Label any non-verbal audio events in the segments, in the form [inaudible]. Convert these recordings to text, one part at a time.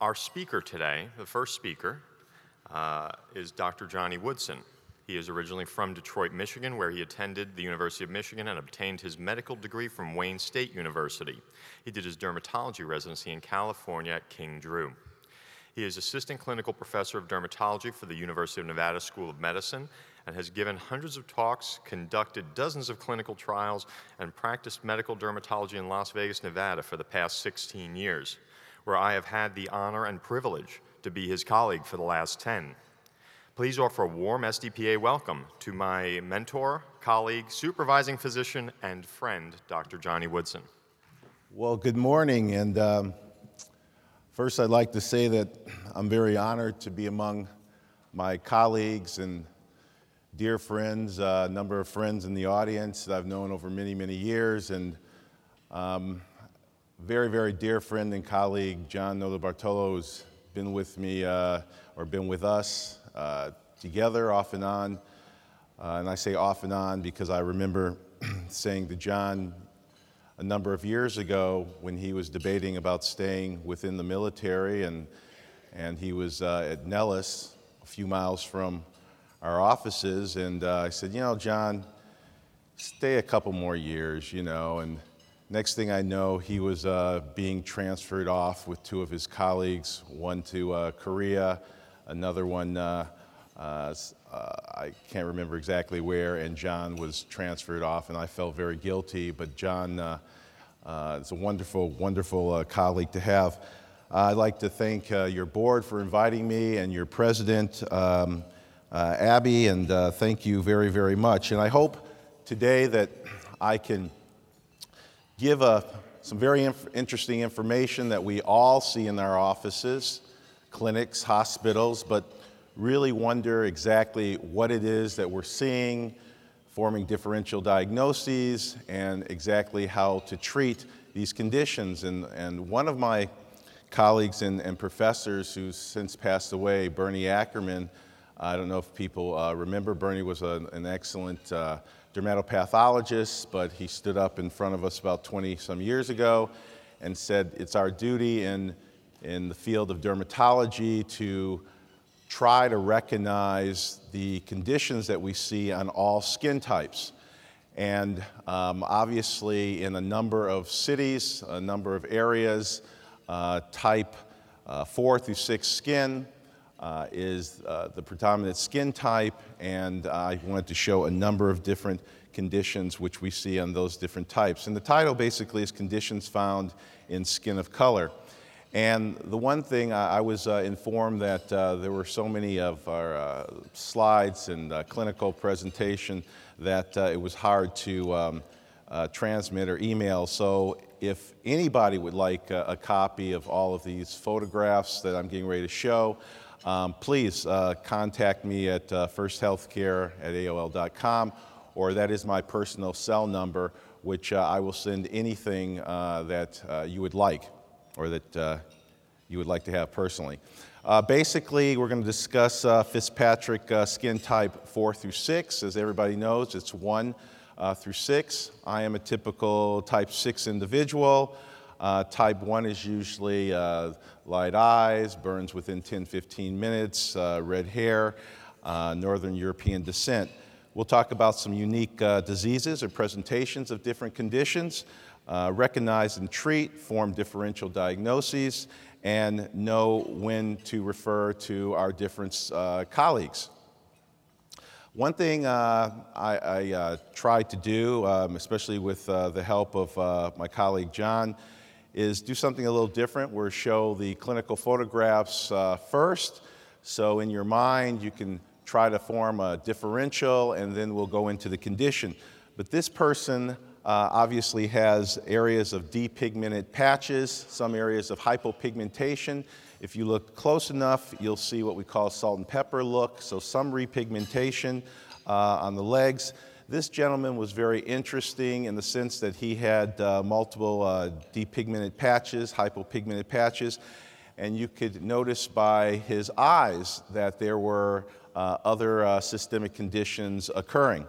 Our speaker today, the first speaker, uh, is Dr. Johnnie Woodson. He is originally from Detroit, Michigan, where he attended the University of Michigan and obtained his medical degree from Wayne State University. He did his dermatology residency in California at King Drew. He is assistant clinical professor of dermatology for the University of Nevada School of Medicine and has given hundreds of talks, conducted dozens of clinical trials, and practiced medical dermatology in Las Vegas, Nevada for the past 16 years, where I have had the honor and privilege to be his colleague for the last 10. Please offer a warm SDPA welcome to my mentor, colleague, supervising physician, and friend, Dr. Johnnie Woodson. Well, good morning. And um, first, I'd like to say that I'm very honored to be among my colleagues and dear friends, a uh, number of friends in the audience that I've known over many, many years, and um, very, very dear friend and colleague, John Notarbartolo, has been with me uh, or been with us uh, together off and on. Uh, and I say off and on because I remember [clears throat] saying to John a number of years ago when he was debating about staying within the military, and, and he was uh, at Nellis, a few miles from our offices, and uh, I said, you know, John, stay a couple more years, you know. And next thing I know, he was uh, being transferred off with two of his colleagues, one to uh, Korea, another one, uh, uh, uh, I can't remember exactly where, and John was transferred off, and I felt very guilty. But John is a wonderful, wonderful colleague to have. I'd like to thank your board for inviting me and your president. Um, uh, Abby, and uh, thank you very, very much. And I hope today that I can give a, some very inf- interesting information that we all see in our offices, clinics, hospitals, but really wonder exactly what it is that we're seeing, forming differential diagnoses, and exactly how to treat these conditions. And, and one of my colleagues and, and professors who's since passed away, Bernie Ackerman, I don't know if people uh, remember, Bernie was a, an excellent uh, dermatopathologist, but he stood up in front of us about 20 some years ago and said it's our duty in, in the field of dermatology to try to recognize the conditions that we see on all skin types. And um, obviously, in a number of cities, a number of areas, uh, type uh, 4 through 6 skin uh, is uh, the predominant skin type, and I wanted to show a number of different conditions which we see on those different types. And the title basically is Conditions Found in Skin of Color. And the one thing I, I was uh, informed that uh, there were so many of our uh, slides and uh, clinical presentation that it was hard to um, transmit or email. So if anybody would like a, a copy of all of these photographs that I'm getting ready to show, um, please uh, contact me at uh, firsthealthcare at AOL.com, or that is my personal cell number, which uh, I will send anything uh, that uh, you would like or that uh, you would like to have personally. basically, we're going to discuss Fitzpatrick skin type 4 through 6. As everybody knows, it's 1 through 6. I am a typical type 6 individual. Uh, type 1 is usually uh, light eyes, burns within 10 15 minutes, uh, red hair, uh, Northern European descent. We'll talk about some unique uh, diseases or presentations of different conditions, uh, recognize and treat, form differential diagnoses, and know when to refer to our different colleagues. One thing uh, I, I uh, tried to do, um, especially with uh, the help of my colleague John, is do something a little different. We'll show the clinical photographs uh, first. So in your mind, you can try to form a differential, and then we'll go into the condition. But this person uh, obviously has areas of depigmented patches, some areas of hypopigmentation. If you look close enough, you'll see what we call salt and pepper look, so some repigmentation uh, on the legs. This gentleman was very interesting in the sense that he had uh, multiple uh, depigmented patches, hypopigmented patches, and you could notice by his eyes that there were uh, other uh, systemic conditions occurring.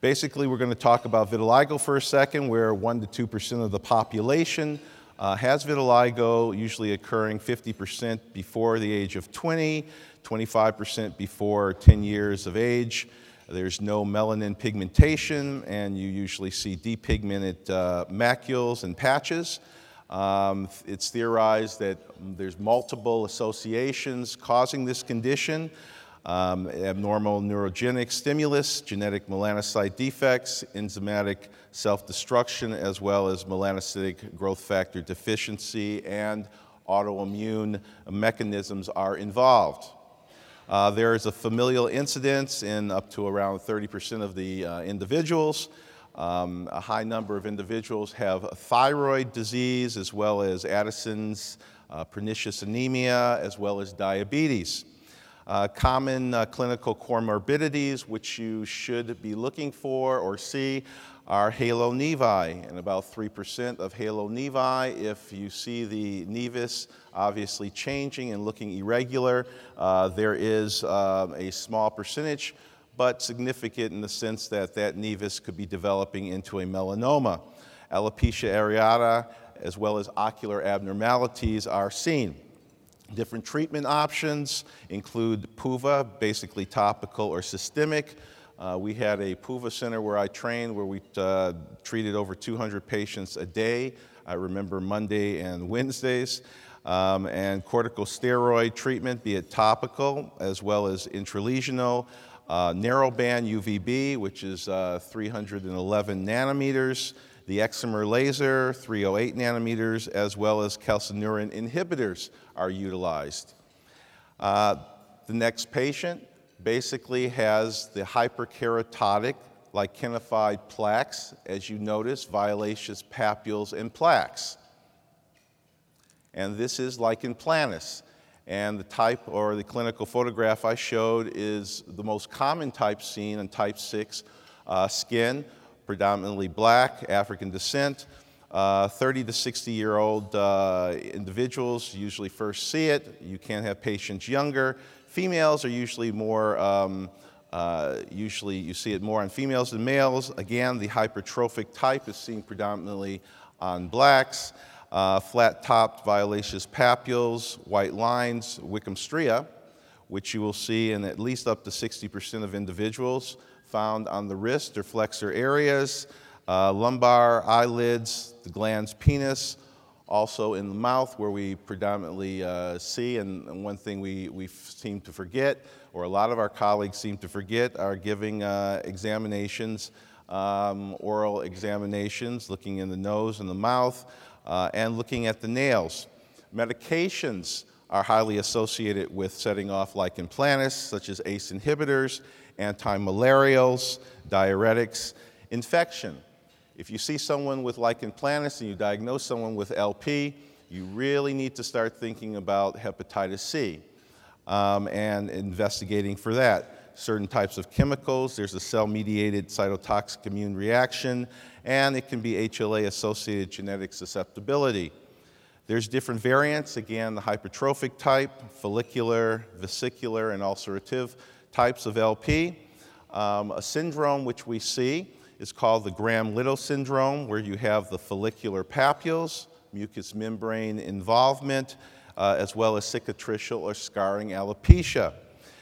Basically, we're going to talk about vitiligo for a second, where 1% to 2% of the population uh, has vitiligo, usually occurring 50% before the age of 20, 25% before 10 years of age. There's no melanin pigmentation, and you usually see depigmented uh, macules and patches. Um, it's theorized that there's multiple associations causing this condition. Um, abnormal neurogenic stimulus, genetic melanocyte defects, enzymatic self-destruction, as well as melanocytic growth factor deficiency and autoimmune mechanisms are involved. Uh, there is a familial incidence in up to around 30% of the uh, individuals. Um, a high number of individuals have thyroid disease as well as Addison's, uh, pernicious anemia, as well as diabetes. Uh, common uh, clinical comorbidities which you should be looking for or see are halo nevi, and about 3% of halo nevi, if you see the nevus obviously changing and looking irregular, uh, there is um, a small percentage but significant in the sense that that nevus could be developing into a melanoma. Alopecia areata, as well as ocular abnormalities, are seen. Different treatment options include PUVA, basically topical or systemic. Uh, we had a PUVA center where I trained where we uh, treated over 200 patients a day. I remember Monday and Wednesdays. Um, and corticosteroid treatment, be it topical as well as intralesional, uh, narrowband UVB, which is uh, 311 nanometers, the excimer laser, 308 nanometers, as well as calcineurin inhibitors are utilized. Uh, the next patient basically has the hyperkeratotic lichenified plaques, as you notice, violaceous papules and plaques. And this is lichen planus. And the type or the clinical photograph I showed is the most common type seen in type 6 uh, skin, predominantly black, African descent. Uh, 30 to 60 year old uh, individuals usually first see it. You can't have patients younger. Females are usually more, um, uh, usually you see it more on females than males. Again, the hypertrophic type is seen predominantly on blacks uh, flat-topped violaceous papules, white lines, Wickham stria, which you will see in at least up to 60% of individuals found on the wrist or flexor areas, uh, lumbar, eyelids, the glans, penis, also in the mouth where we predominantly uh, see, and, and, one thing we, we seem to forget, or a lot of our colleagues seem to forget, are giving uh, examinations, um, oral examinations, looking in the nose and the mouth, uh, and looking at the nails. Medications are highly associated with setting off lichen planus, such as ACE inhibitors, antimalarials, diuretics, infection. If you see someone with lichen planus and you diagnose someone with LP, you really need to start thinking about hepatitis C um, and investigating for that certain types of chemicals. There's a cell mediated cytotoxic immune reaction, and it can be HLA associated genetic susceptibility. There's different variants, again, the hypertrophic type, follicular, vesicular, and ulcerative types of LP. Um, a syndrome which we see is called the Graham-Little syndrome, where you have the follicular papules, mucous membrane involvement, uh, as well as cicatricial or scarring alopecia.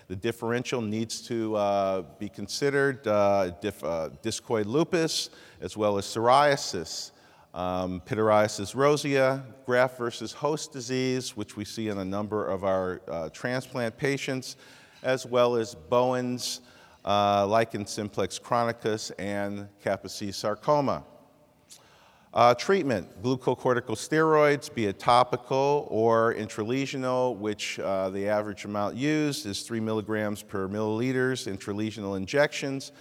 The differential needs to uh, be considered uh, uh, discoid lupus as well as psoriasis, um, pityriasis rosea, graft versus host disease, which we see in a number of our uh, transplant patients, as well as Bowen's, uh, lichen simplex chronicus, and Kaposi sarcoma. Uh, treatment, glucocorticosteroids, be it topical or intralesional, which uh, the average amount used is 3 milligrams per milliliters, intralesional injections.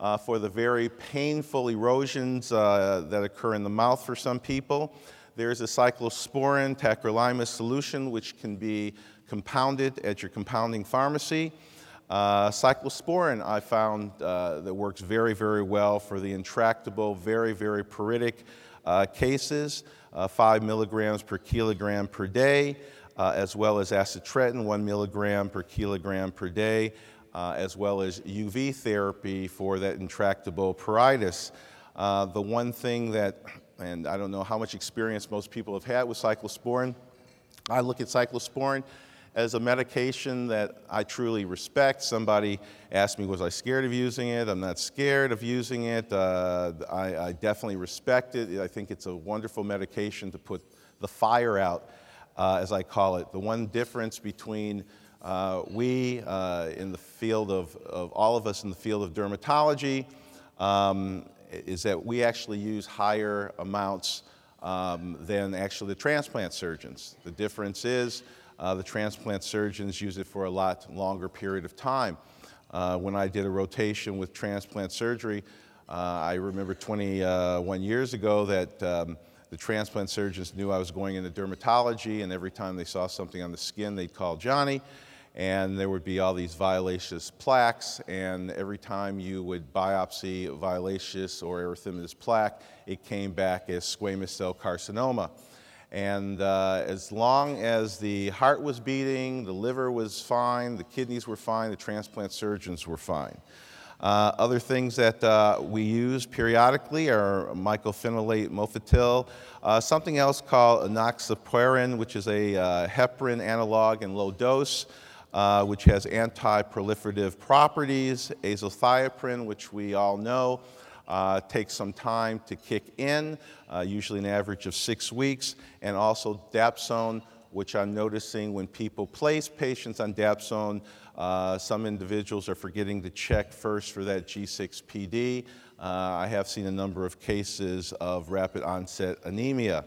Uh, for the very painful erosions uh, that occur in the mouth for some people, there's a cyclosporin tacrolimus solution, which can be compounded at your compounding pharmacy. Uh, cyclosporin, I found uh, that works very, very well for the intractable, very, very pruritic uh, cases, uh, 5 milligrams per kilogram per day, uh, as well as acitretin, 1 milligram per kilogram per day, uh, as well as UV therapy for that intractable pruritus. The one thing that and I don't know how much experience most people have had with cyclosporin. I look at cyclosporin as a medication that I truly respect. Somebody asked me, was I scared of using it? I'm not scared of using it. Uh, I, I, definitely respect it. I think it's a wonderful medication to put the fire out, uh, as I call it. The one difference between uh, we uh, in the field of, of, all of us in the field of dermatology um, is that we actually use higher amounts um, than actually the transplant surgeons. The difference is the transplant surgeons use it for a lot longer period of time. Uh, when I did a rotation with transplant surgery, uh, I remember 21 years ago that um, the transplant surgeons knew I was going into dermatology, and every time they saw something on the skin, they'd call Johnnie, and there would be all these violaceous plaques, and every time you would biopsy violaceous or erythematous plaque, it came back as squamous cell carcinoma. And uh, as long as the heart was beating, the liver was fine, the kidneys were fine, the transplant surgeons were fine. Uh, other things that uh, we use periodically are mycophenolate mofetil, uh, something else called enoxaparin, which is a uh, heparin analog in low dose, uh, which has anti-proliferative properties, azathioprine, which we all know, uh, takes some time to kick in, uh, usually an average of six weeks, and also dapsone, which I'm noticing when people place patients on dapsone, uh, some individuals are forgetting to check first for that G6PD. Uh, I have seen a number of cases of rapid onset anemia.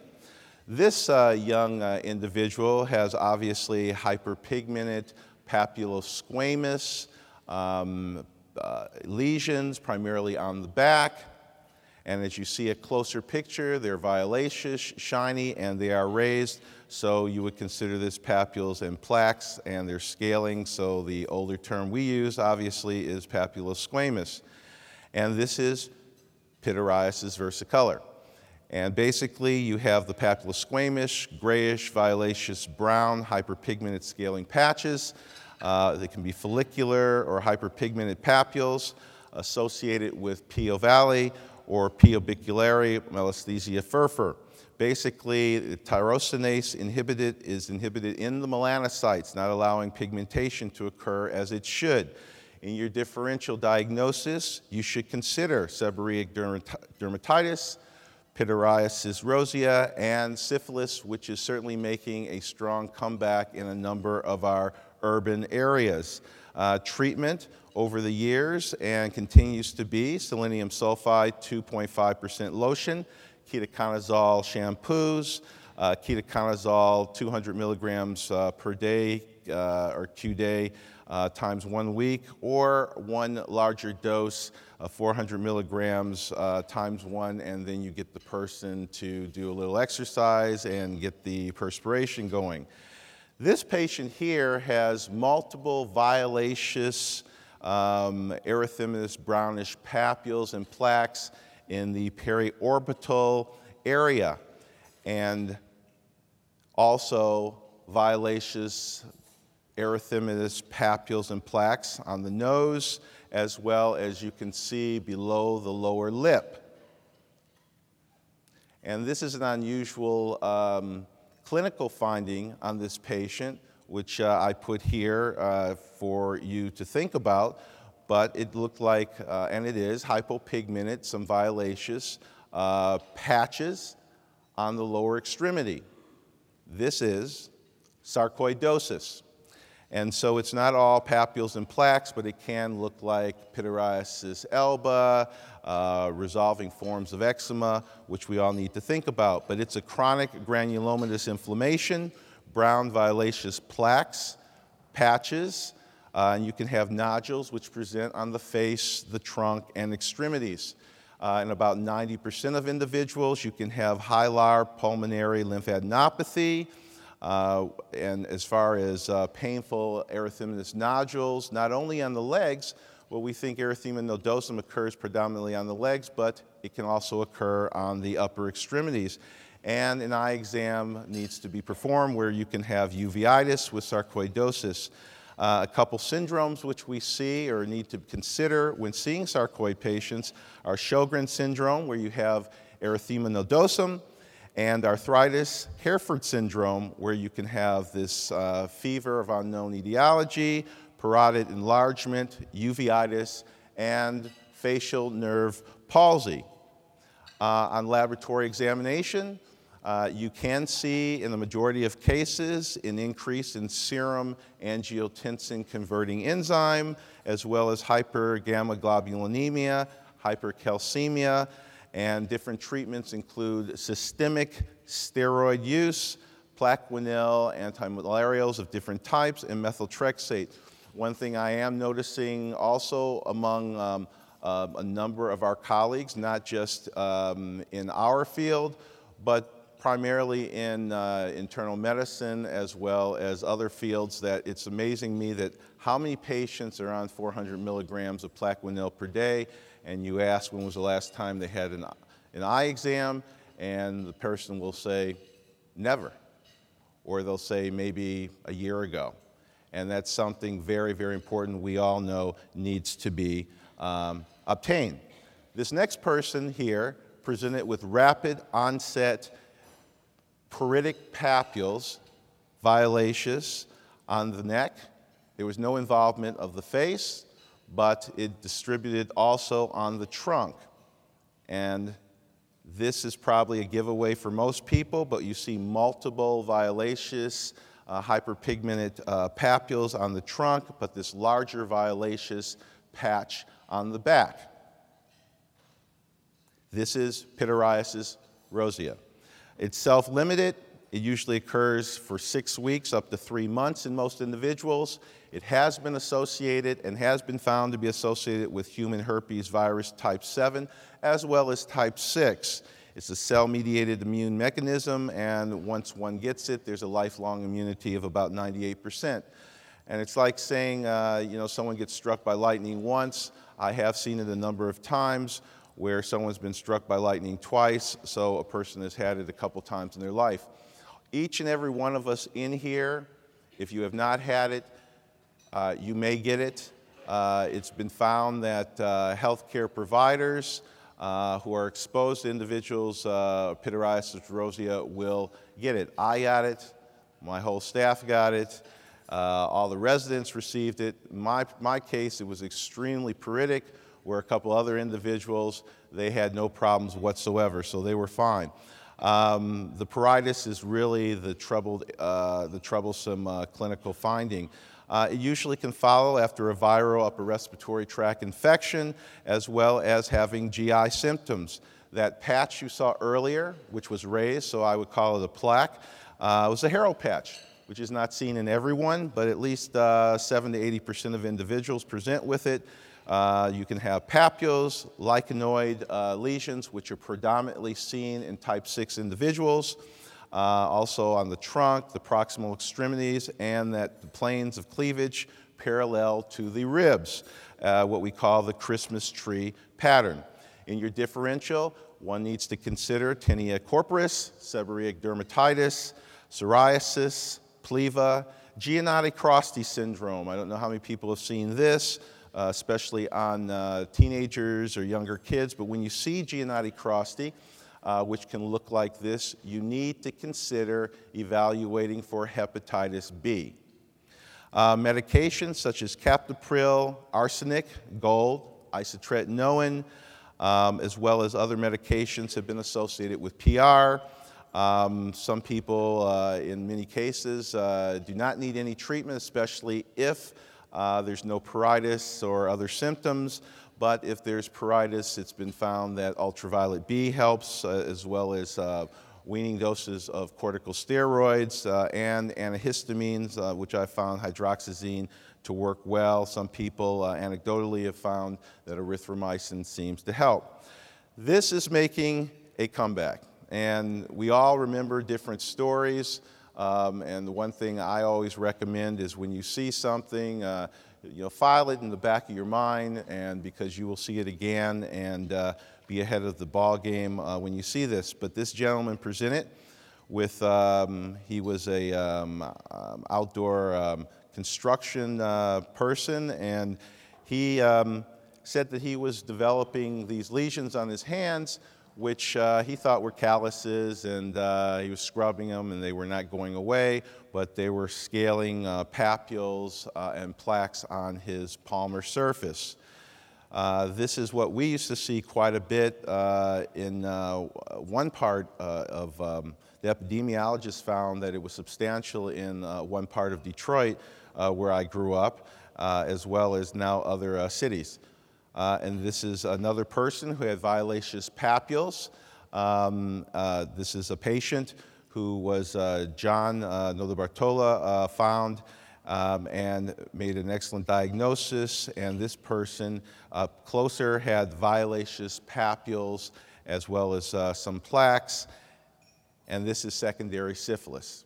This uh, young uh, individual has obviously hyperpigmented papulosquamous, um, uh, lesions, primarily on the back. And as you see a closer picture, they're violaceous, shiny, and they are raised. So you would consider this papules and plaques, and they're scaling. So the older term we use, obviously, is papulosquamous. And this is pityriasis versicolor. And basically, you have the papulosquamous, grayish, violaceous, brown, hyperpigmented scaling patches. Uh, they can be follicular or hyperpigmented papules associated with P. ovale or P. orbicularis Malassezia furfur. Basically, tyrosinase inhibited is inhibited in the melanocytes, not allowing pigmentation to occur as it should. In your differential diagnosis, you should consider seborrheic dermatitis, pityriasis rosea, and syphilis, which is certainly making a strong comeback in a number of our urban areas. Uh, treatment over the years and continues to be selenium sulfide 2.5% lotion, ketoconazole shampoos, uh, ketoconazole 200 milligrams uh, per day uh, or Q day uh, times one week, or one larger dose of 400 milligrams uh, times one, and then you get the person to do a little exercise and get the perspiration going. This patient here has multiple violaceous um, erythematous brownish papules and plaques in the periorbital area, and also violaceous erythematous papules and plaques on the nose, as well as you can see below the lower lip. And this is an unusual um, clinical finding on this patient, which uh, I put here uh, for you to think about, but it looked like, uh, and it is, hypopigmented, some violaceous uh, patches on the lower extremity. This is sarcoidosis. And so it's not all papules and plaques, but it can look like pityriasis alba, uh, resolving forms of eczema, which we all need to think about. But it's a chronic granulomatous inflammation, brown violaceous plaques, patches, uh, and you can have nodules which present on the face, the trunk, and extremities. Uh, in about 90% of individuals, you can have hilar pulmonary lymphadenopathy, uh, and as far as uh, painful erythematous nodules, not only on the legs, well, we think erythema nodosum occurs predominantly on the legs, but it can also occur on the upper extremities. And an eye exam needs to be performed where you can have uveitis with sarcoidosis. Uh, a couple syndromes which we see or need to consider when seeing sarcoid patients are Löfgren syndrome, where you have erythema nodosum, and arthritis, Heerfordt syndrome, where you can have this uh, fever of unknown etiology, parotid enlargement, uveitis, and facial nerve palsy. Uh, on laboratory examination, uh, you can see in the majority of cases an increase in serum angiotensin converting enzyme, as well as hypergammaglobulinemia, hypercalcemia, and different treatments include systemic steroid use, Plaquenil, antimalarials of different types, and methotrexate. One thing I am noticing also among um, uh, a number of our colleagues, not just um, in our field, but primarily in uh, internal medicine as well as other fields, that it's amazing me that how many patients are on 400 milligrams of Plaquenil per day, and you ask when was the last time they had an, an eye exam, and the person will say, never. Or they'll say maybe a year ago. And that's something very, very important we all know needs to be um, obtained. This next person here presented with rapid onset pruritic papules, violaceous on the neck. There was no involvement of the face, but it distributed also on the trunk. And this is probably a giveaway for most people, but you see multiple violaceous, uh, hyperpigmented uh, papules on the trunk, but this larger violaceous patch on the back. This is pityriasis rosea. It's self limited. It usually occurs for six weeks up to three months in most individuals. It has been associated and has been found to be associated with human herpes virus type 7 as well as type 6. It's a cell mediated immune mechanism, and once one gets it, there's a lifelong immunity of about 98%. And it's like saying, uh, you know, someone gets struck by lightning once. I have seen it a number of times where someone's been struck by lightning twice, so a person has had it a couple times in their life. Each and every one of us in here, if you have not had it, uh, you may get it. Uh, it's been found that uh, healthcare providers uh, who are exposed to individuals, uh, pityriasis rosea, will get it. I got it, my whole staff got it. Uh, all the residents received it. My, my case, it was extremely pruritic, where a couple other individuals, they had no problems whatsoever, so they were fine. Um, the pruritus is really the, troubled, uh, the troublesome clinical finding. Uh, it usually can follow after a viral upper respiratory tract infection, as well as having GI symptoms. That patch you saw earlier, which was raised, so I would call it a plaque, uh, was a herald patch which is not seen in everyone, but at least uh, 7 to 80% of individuals present with it. Uh, you can have papules, lichenoid uh, lesions, which are predominantly seen in type 6 individuals. Uh, also on the trunk, the proximal extremities, and that the planes of cleavage parallel to the ribs, uh, what we call the Christmas tree pattern. In your differential, one needs to consider tinea corporis, seborrheic dermatitis, psoriasis, PLEVA, Giannotti-Crosty syndrome. I don't know how many people have seen this, uh, especially on uh, teenagers or younger kids, but when you see Giannotti-Crosty, uh, which can look like this, you need to consider evaluating for hepatitis B. Uh, medications such as captopril, arsenic, gold, isotretinoin, um, as well as other medications have been associated with PR, um, some people, uh, in many cases, uh, do not need any treatment, especially if uh, there's no pruritus or other symptoms. But if there's pruritus, it's been found that ultraviolet B helps, uh, as well as uh, weaning doses of corticosteroids uh, and antihistamines, which I found hydroxyzine to work well. Some people anecdotally have found that erythromycin seems to help. This is making a comeback. And we all remember different stories. Um, and the one thing I always recommend is when you see something, uh, you know, file it in the back of your mind, and because you will see it again and uh, be ahead of the ball game uh, when you see this. But this gentleman presented with um, he was a um, um outdoor um, construction uh, person, and he um, said that he was developing these lesions on his hands which uh, he thought were calluses, and uh, he was scrubbing them, and they were not going away, but they were scaling uh, papules uh, and plaques on his palmar surface. Uh, this is what we used to see quite a bit in one part of um, the epidemiologists found that it was substantial in one part of Detroit where I grew up, as well as now other cities. Uh, and this is another person who had violaceous papules. Um, uh, this is a patient who was uh, John uh, Notarbartolo uh, found um, and made an excellent diagnosis. And this person uh, closer had violaceous papules as well as uh, some plaques. And this is secondary syphilis.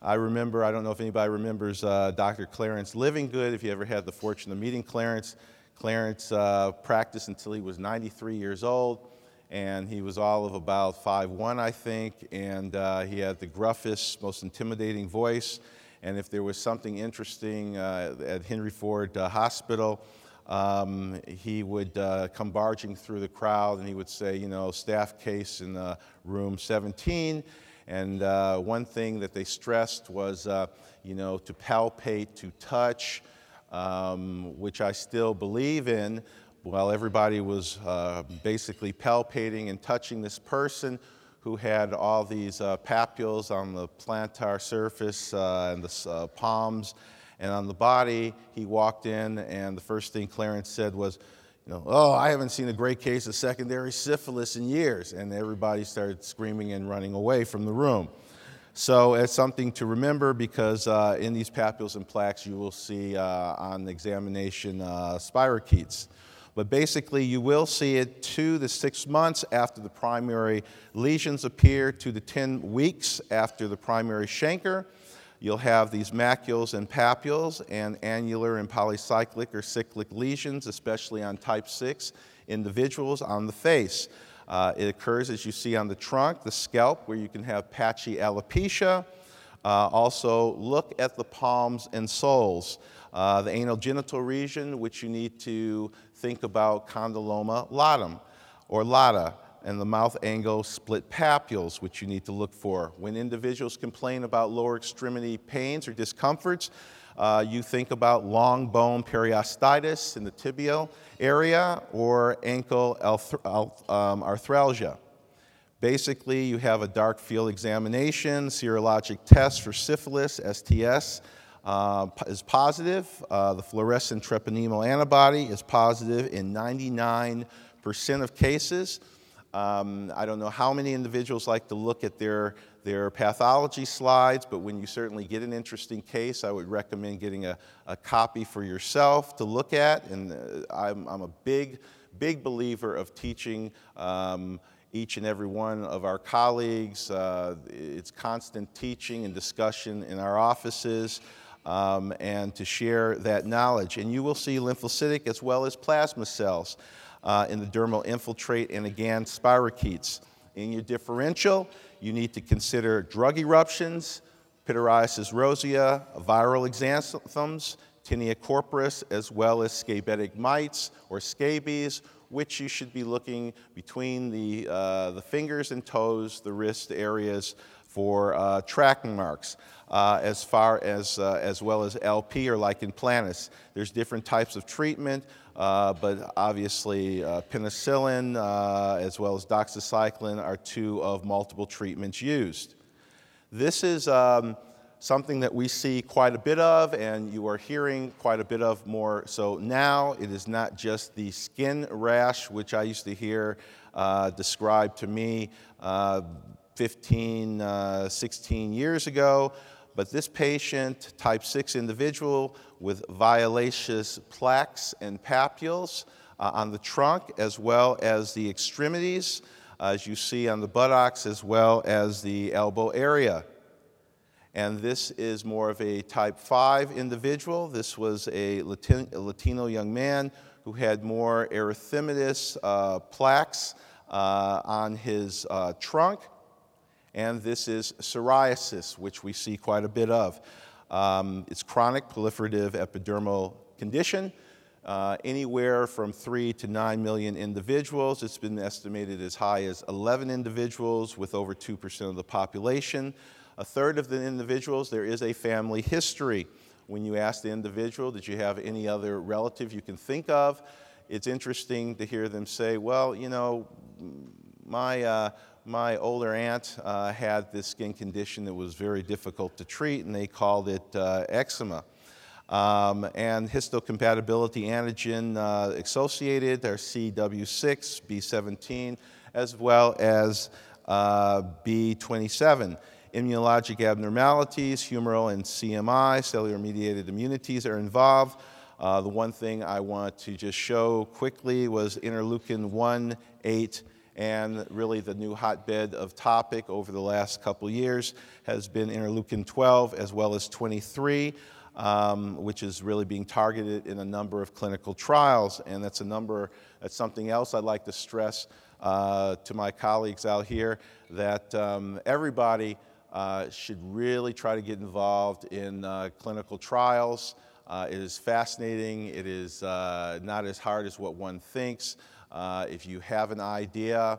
I remember, I don't know if anybody remembers Dr. Clarence Livingood, if you ever had the fortune of meeting Clarence. Clarence uh, practiced until he was 93 years old, and he was all of about 5'1", I think, and uh, he had the gruffest, most intimidating voice. And if there was something interesting uh, at Henry Ford uh, Hospital, um, he would uh, come barging through the crowd and he would say, you know, staff case in uh, room 17. And one thing that they stressed was, you know, to palpate, to touch, um, which I still believe in, while everybody was uh, basically palpating and touching this person who had all these uh, papules on the plantar surface uh, and the uh, palms and on the body. He walked in, and the first thing Clarence said was, you know, oh, I haven't seen a great case of secondary syphilis in years. And everybody started screaming and running away from the room. So it's something to remember because uh, in these papules and plaques you will see uh, on examination uh, spirochetes. But basically you will see it two to six months after the primary lesions appear to the 10 weeks after the primary chancre. You'll have these macules and papules and annular and polycyclic or cyclic lesions, especially on type 6 individuals on the face. Uh, it occurs, as you see on the trunk, the scalp, where you can have patchy alopecia. Uh, also, look at the palms and soles. Uh, the anal genital region, which you need to think about condyloma latum or lata, and the mouth angle split papules, which you need to look for. When individuals complain about lower extremity pains or discomforts, uh, you think about long bone periostitis in the tibial area or ankle um, arthralgia. Basically, you have a dark field examination, serologic test for syphilis, STS, uh, is positive. Uh, the fluorescent treponema antibody is positive in 99% of cases. Um, I don't know how many individuals like to look at their, their pathology slides, but when you certainly get an interesting case, I would recommend getting a, a copy for yourself to look at. And uh, I'm, I'm, a big, big believer of teaching um, each and every one of our colleagues. Uh, it's constant teaching and discussion in our offices. Um, and to share that knowledge. And you will see lymphocytic as well as plasma cells uh, in the dermal infiltrate and again spirochetes. In your differential, you need to consider drug eruptions, pityriasis rosea, viral exanthems, tinea corporis, as well as scabetic mites or scabies, which you should be looking between the, uh, the fingers and toes, the wrist areas for uh, tracking marks uh, as far as, uh, as well as LP or lichen planus. There's different types of treatment, uh, but obviously uh, penicillin uh, as well as doxycycline are two of multiple treatments used. This is um, something that we see quite a bit of and you are hearing quite a bit of more. So now it is not just the skin rash, which I used to hear uh, described to me 15, uh, 16 years ago, but this patient, type 6 individual with violaceous plaques and papules uh, on the trunk as well as the extremities, uh, as you see on the buttocks, as well as the elbow area. And this is more of a type 5 individual. This was a Latino young man who had more erythematous uh, plaques uh, on his uh, trunk and this is psoriasis, which we see quite a bit of. Um, it's chronic proliferative epidermal condition. uh, anywhere from 3 to 9 million individuals. It's been estimated as high as 11 individuals with over 2% of the population. A third of the individuals, there is a family history. When you ask the individual, did you have any other relative you can think of? It's interesting to hear them say, well, you know, my, uh, my older aunt uh, had this skin condition that was very difficult to treat, and they called it uh, eczema. Um, and histocompatibility antigen uh, associated are CW6, B17, as well as uh, B27. Immunologic abnormalities, humoral and CMI, cellular mediated immunities are involved. Uh, the one thing I want to just show quickly was interleukin 1, 8, and really the new hotbed of topic over the last couple years has been interleukin 12 as well as 23 um, which is really being targeted in a number of clinical trials. And that's a number, that's something else I'd like to stress uh, to my colleagues out here that um, everybody uh, should really try to get involved in uh, clinical trials. Uh, it is fascinating. It is uh, not as hard as what one thinks. Uh, if you have an idea,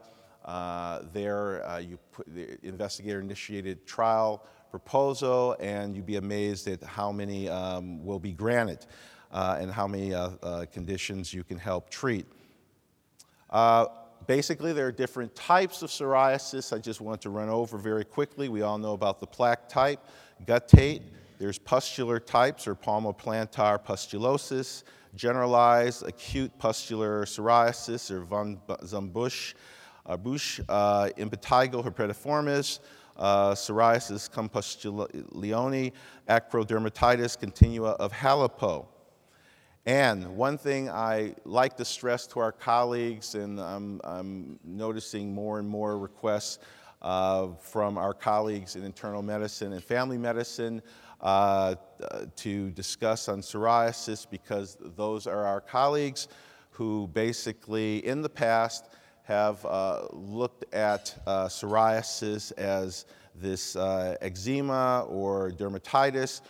there you put the investigator-initiated trial proposal, and you'd be amazed at how many um, will be granted uh, and how many uh, uh, conditions you can help treat. Uh, basically, there are different types of psoriasis. I just want to run over very quickly. We all know about the plaque type, guttate. There's pustular types or palmoplantar pustulosis, generalized acute pustular psoriasis or von Zumbusch, uh, Bush, uh, impetigo herpetiformis, uh, psoriasis compustulione, acrodermatitis continua of Hallopeau. And one thing I like to stress to our colleagues, and I'm, I'm noticing more and more requests uh, from our colleagues in internal medicine and family medicine uh, to discuss on psoriasis because those are our colleagues who basically in the past have uh, looked at uh, psoriasis as this uh, eczema or dermatitis,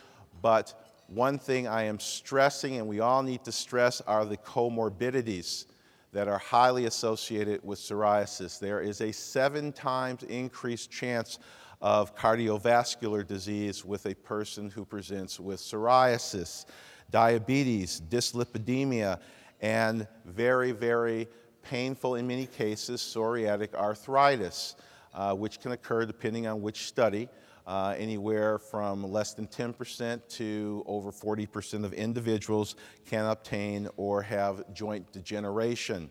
but one thing I am stressing, and we all need to stress, are the comorbidities that are highly associated with psoriasis. There is a seven times increased chance of cardiovascular disease with a person who presents with psoriasis, diabetes, dyslipidemia, and very, very painful in many cases psoriatic arthritis, uh, which can occur depending on which study. Uh, anywhere from less than 10% to over 40% of individuals can obtain or have joint degeneration.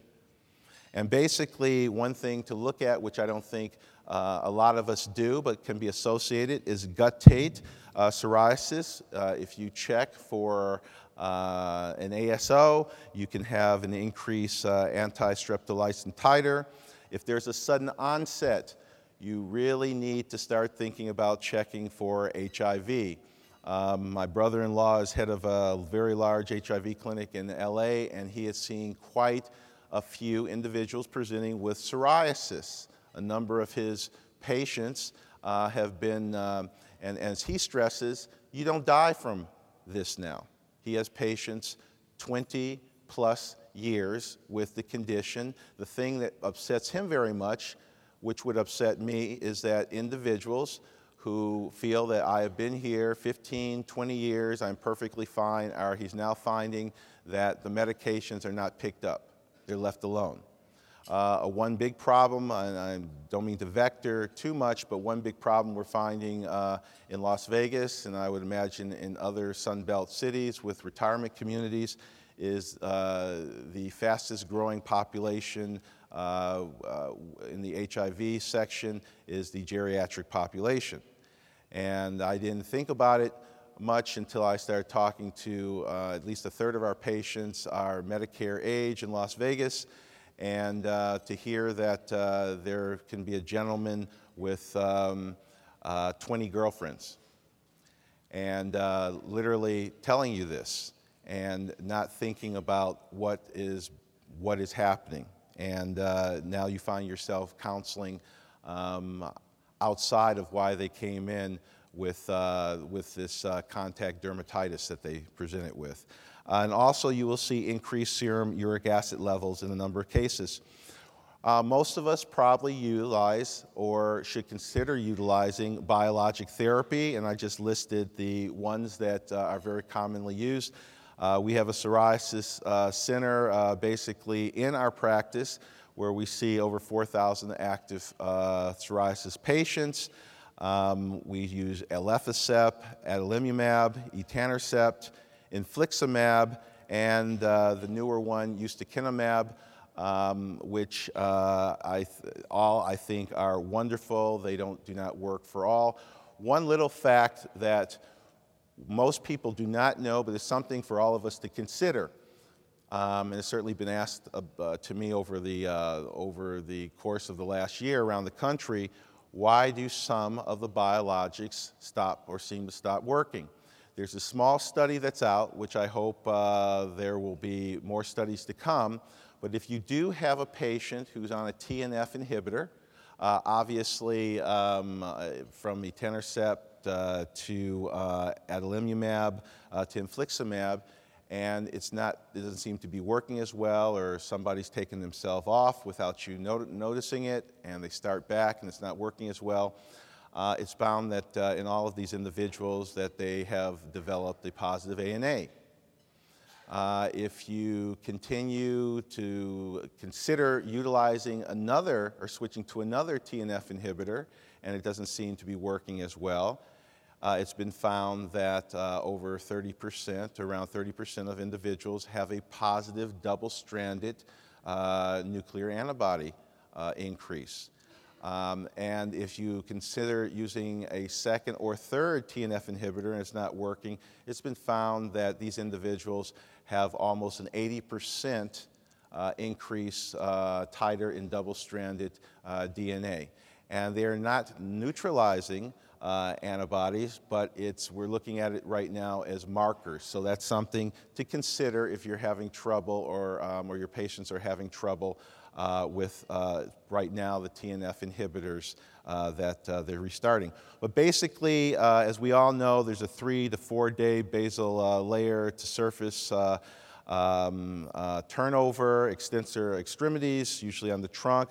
And basically, one thing to look at, which I don't think uh, a lot of us do, but can be associated, is guttate uh, psoriasis. Uh, if you check for uh, an ASO, you can have an increased uh, anti-streptolysin titer. If there's a sudden onset, you really need to start thinking about checking for HIV. Um, my brother-in-law is head of a very large HIV clinic in LA, and he is seeing quite a few individuals presenting with psoriasis. A number of his patients uh, have been, and, and as he stresses, you don't die from this now. He has patients 20 plus years with the condition. The thing that upsets him very much, which would upset me, is that individuals who feel that I have been here 15, 20 years, I'm perfectly fine, are he's now finding that the medications are not picked up. They're left alone. Uh, one big problem, and I don't mean to vector too much, but one big problem we're finding uh, in Las Vegas, and I would imagine in other Sun Belt cities with retirement communities, is uh, the fastest growing population uh, uh, in the HIV section is the geriatric population. And I didn't think about it much until I started talking to uh, at least a third of our patients are Medicare age in Las Vegas and uh, to hear that uh, there can be a gentleman with um, uh, 20 girlfriends and uh, literally telling you this and not thinking about what is, what is happening. And uh, now you find yourself counseling um, outside of why they came in with, uh, with this contact dermatitis that they present it with. Uh, and also, you will see increased serum uric acid levels in a number of cases. Uh, most of us probably utilize or should consider utilizing biologic therapy, and I just listed the ones that uh, are very commonly used. Uh, we have a psoriasis uh, center uh, basically in our practice where we see over 4,000 active uh, psoriasis patients. Um, we use alefacept, adalimumab, etanercept, infliximab, and the newer one, ustekinumab um, which uh, I all I think are wonderful. They don't, do not work for all. One little fact that most people do not know, but it's something for all of us to consider. Um, and it's certainly been asked uh, uh, to me over the, uh, over the course of the last year around the country why do some of the biologics stop or seem to stop working? There's a small study that's out, which I hope uh, there will be more studies to come, but if you do have a patient who's on a TNF inhibitor, uh, obviously um, uh, from etanercept uh, to uh, adalimumab uh, to infliximab, and it's not, it doesn't seem to be working as well, or somebody's taken themselves off without you not- noticing it, and they start back and it's not working as well. Uh, it's found that uh, in all of these individuals that they have developed a positive ANA. Uh, if you continue to consider utilizing another or switching to another TNF inhibitor and it doesn't seem to be working as well, uh, it's been found that uh, over 30%, around 30% of individuals have a positive double stranded uh, nuclear antibody uh, increase. Um, and if you consider using a second or third TNF inhibitor and it's not working, it's been found that these individuals have almost an 80% uh, increase uh, titer in double stranded uh, DNA. And they're not neutralizing uh, antibodies, but it's, we're looking at it right now as markers. So that's something to consider if you're having trouble or, um, or your patients are having trouble with uh, right now the TNF inhibitors uh, that uh, they're restarting. But basically, uh, as we all know, there's a three to four day basal uh, layer to surface um, turnover, extensor extremities, usually on the trunk.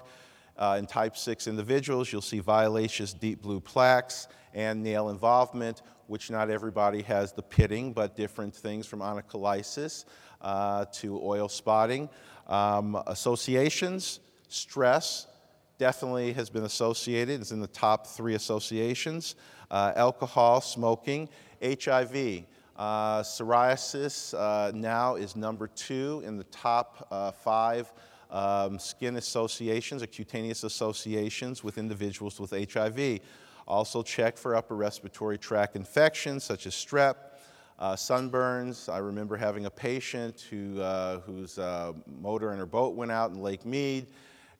in type 6 individuals, you'll see violaceous deep blue plaques and nail involvement, which not everybody has the pitting, but different things from onycholysis to oil spotting. Um, associations, stress definitely has been associated, it's in the top three associations. Uh, alcohol, smoking, HIV. Uh, psoriasis uh, now is number two in the top uh, five um, skin associations or cutaneous associations with individuals with HIV. Also, check for upper respiratory tract infections such as strep, uh, sunburns. I remember having a patient who, uh, whose uh, motor in her boat went out in Lake Mead,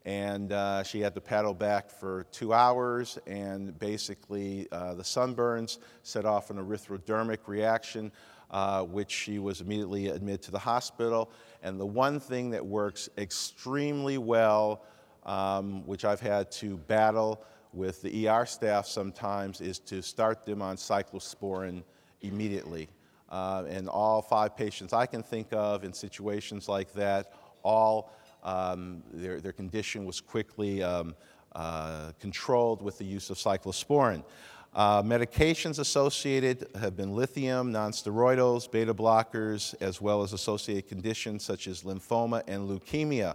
and uh, she had to paddle back for two hours, and basically the sunburns set off an erythrodermic reaction. Uh, which she was immediately admitted to the hospital. And the one thing that works extremely well, um, which I've had to battle with the ER staff sometimes, is to start them on cyclosporin immediately. Uh, and all five patients I can think of in situations like that, all um, their, their condition was quickly um, uh, controlled with the use of cyclosporin. Uh, medications associated have been lithium, nonsteroidals, beta blockers, as well as associated conditions such as lymphoma and leukemia.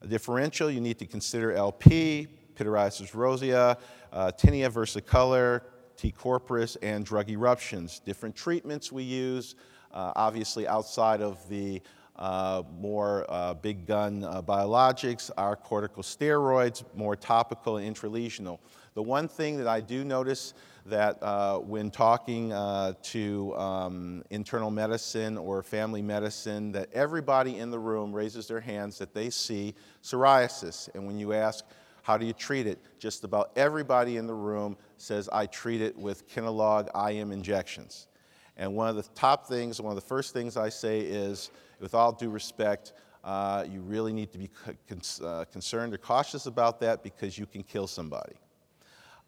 A differential, you need to consider LP, pityriasis rosea, uh, tinea versicolor, T. corporis, and drug eruptions. Different treatments we use, uh, obviously outside of the uh, more uh, big gun uh, biologics are corticosteroids, more topical and intralesional. The one thing that I do notice that uh, when talking uh, to um, internal medicine or family medicine, that everybody in the room raises their hands that they see psoriasis. And when you ask, how do you treat it? Just about everybody in the room says, I treat it with Kenalog IM injections. And one of the top things, one of the first things I say is, with all due respect, uh, you really need to be con- uh, concerned or cautious about that because you can kill somebody.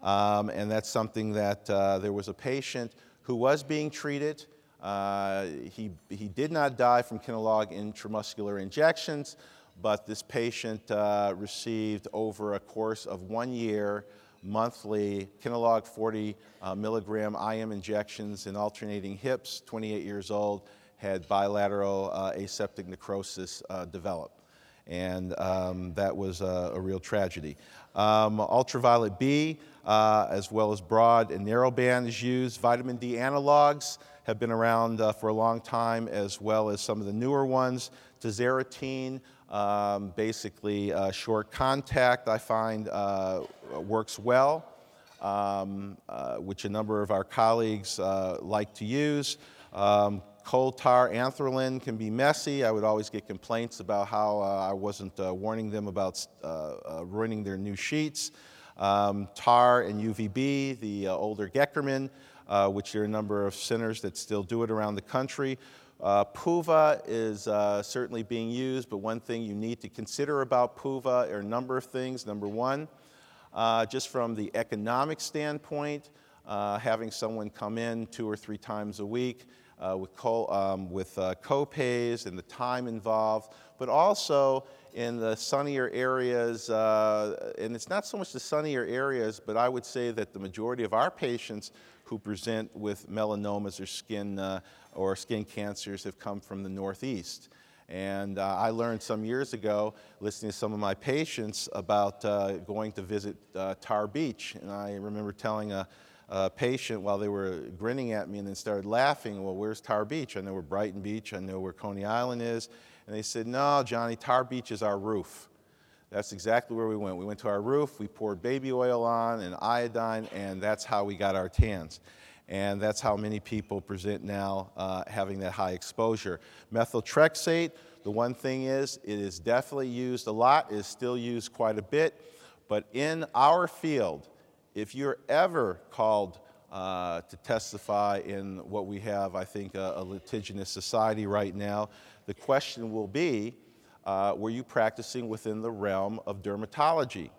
Um, and that's something that uh, there was a patient who was being treated. Uh, he, he did not die from Kenalog intramuscular injections, but this patient uh, received over a course of one year monthly Kenalog 40 uh, milligram IM injections in alternating hips, 28 years old, had bilateral uh, aseptic necrosis uh, develop. And um, that was a, a, real tragedy. Um, ultraviolet B, uh, as well as broad and narrowband, is used. Vitamin D analogs have been around uh, for a long time, as well as some of the newer ones. Tazarotene, um, basically uh, short contact, I find uh, works well, um, uh, which a number of our colleagues uh, like to use. Um, coal tar anthralin can be messy. I would always get complaints about how uh, I wasn't uh, warning them about ruining their new sheets. Um, tar and UVB, the older Goeckerman, uh, which there are a number of centers that still do it around the country. Uh, PUVA is uh, certainly being used, but one thing you need to consider about PUVA are a number of things. Number one, uh, just from the economic standpoint, uh, having someone come in two or three times a week uh, with, co- um, with co-pays and the time involved, but also in the sunnier areas, and it's not so much the sunnier areas, but I would say that the majority of our patients who present with melanomas or skin, uh, or skin cancers have come from the Northeast. And uh, I learned some years ago, listening to some of my patients, about uh, going to visit uh, Tar Beach. And I remember telling a, a, patient while they were grinning at me and then started laughing, Well, where's Tar Beach? I know where Brighton Beach, I know where Coney Island is. And they said, No, Johnnie, Tar Beach is our roof. That's exactly where we went. We went to our roof, we poured baby oil on and iodine, and that's how we got our tans. And that's how many people present now uh, having that high exposure. Methotrexate, the one thing is, it is definitely used a lot, it is still used quite a bit, but in our field, if you're ever called uh, to testify in what we have, I think, a, a litigious society right now, the question will be uh, were you practicing within the realm of dermatology?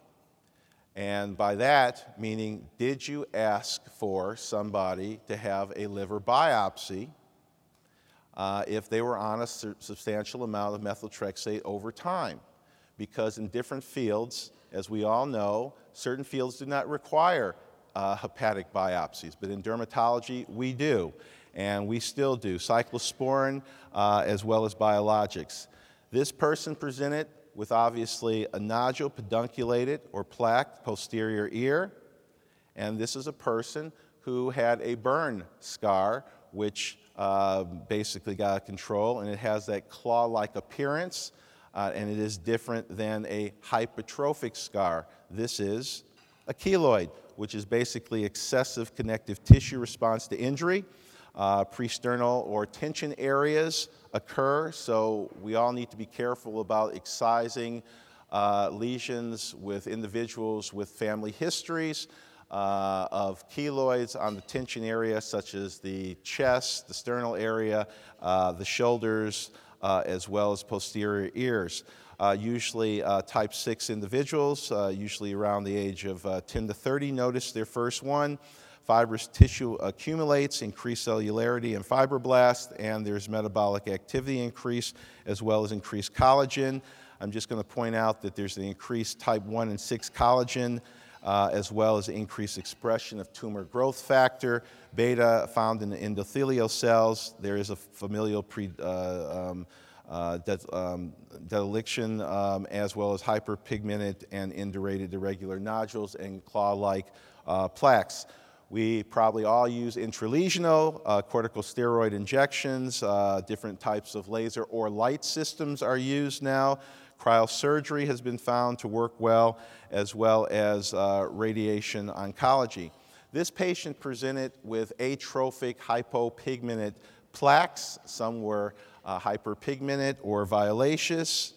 And by that, meaning, did you ask for somebody to have a liver biopsy uh, if they were on a su- substantial amount of methotrexate over time? Because in different fields, as we all know, certain fields do not require uh, hepatic biopsies, but in dermatology, we do. And we still do cyclosporin uh, as well as biologics. This person presented with obviously a nodule, pedunculated or plaque posterior ear. And this is a person who had a burn scar, which uh, basically got control, and it has that claw like appearance, uh, and it is different than a hypertrophic scar. This is a keloid, which is basically excessive connective tissue response to injury. Uh, presternal or tension areas occur, so we all need to be careful about excising uh, lesions with individuals with family histories uh, of keloids on the tension area, such as the chest, the sternal area, uh, the shoulders, uh, as well as posterior ears. Uh, usually type 6 individuals, usually around the age of 10 to 30, notice their first one fibrous tissue accumulates, increased cellularity and fibroblast, and there's metabolic activity increase as well as increased collagen. I'm just going to point out that there's the increased type 1 and 6 collagen. Uh, as well as increased expression of tumor growth factor, beta found in the endothelial cells. There is a familial pre, uh, um, uh, um, deliction, um, as well as hyperpigmented and indurated irregular nodules and claw-like uh, plaques. We probably all use intralesional uh, corticosteroid injections. Uh, different types of laser or light systems are used now. Cryosurgery has been found to work well, as well as uh, radiation oncology. This patient presented with atrophic hypopigmented plaques. Some were uh, hyperpigmented or violaceous.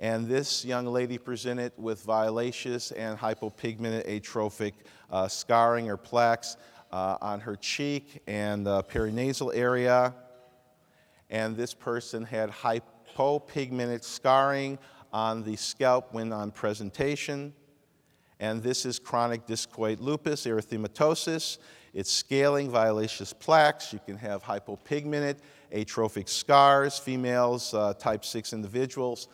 And this young lady presented with violaceous and hypopigmented atrophic uh, scarring or plaques uh, on her cheek and uh, perinasal area. And this person had hypopigmented scarring on the scalp when on presentation. And this is chronic discoid lupus erythematosus. It's scaling violaceous plaques. You can have hypopigmented atrophic scars. Females, uh, type 6 individuals,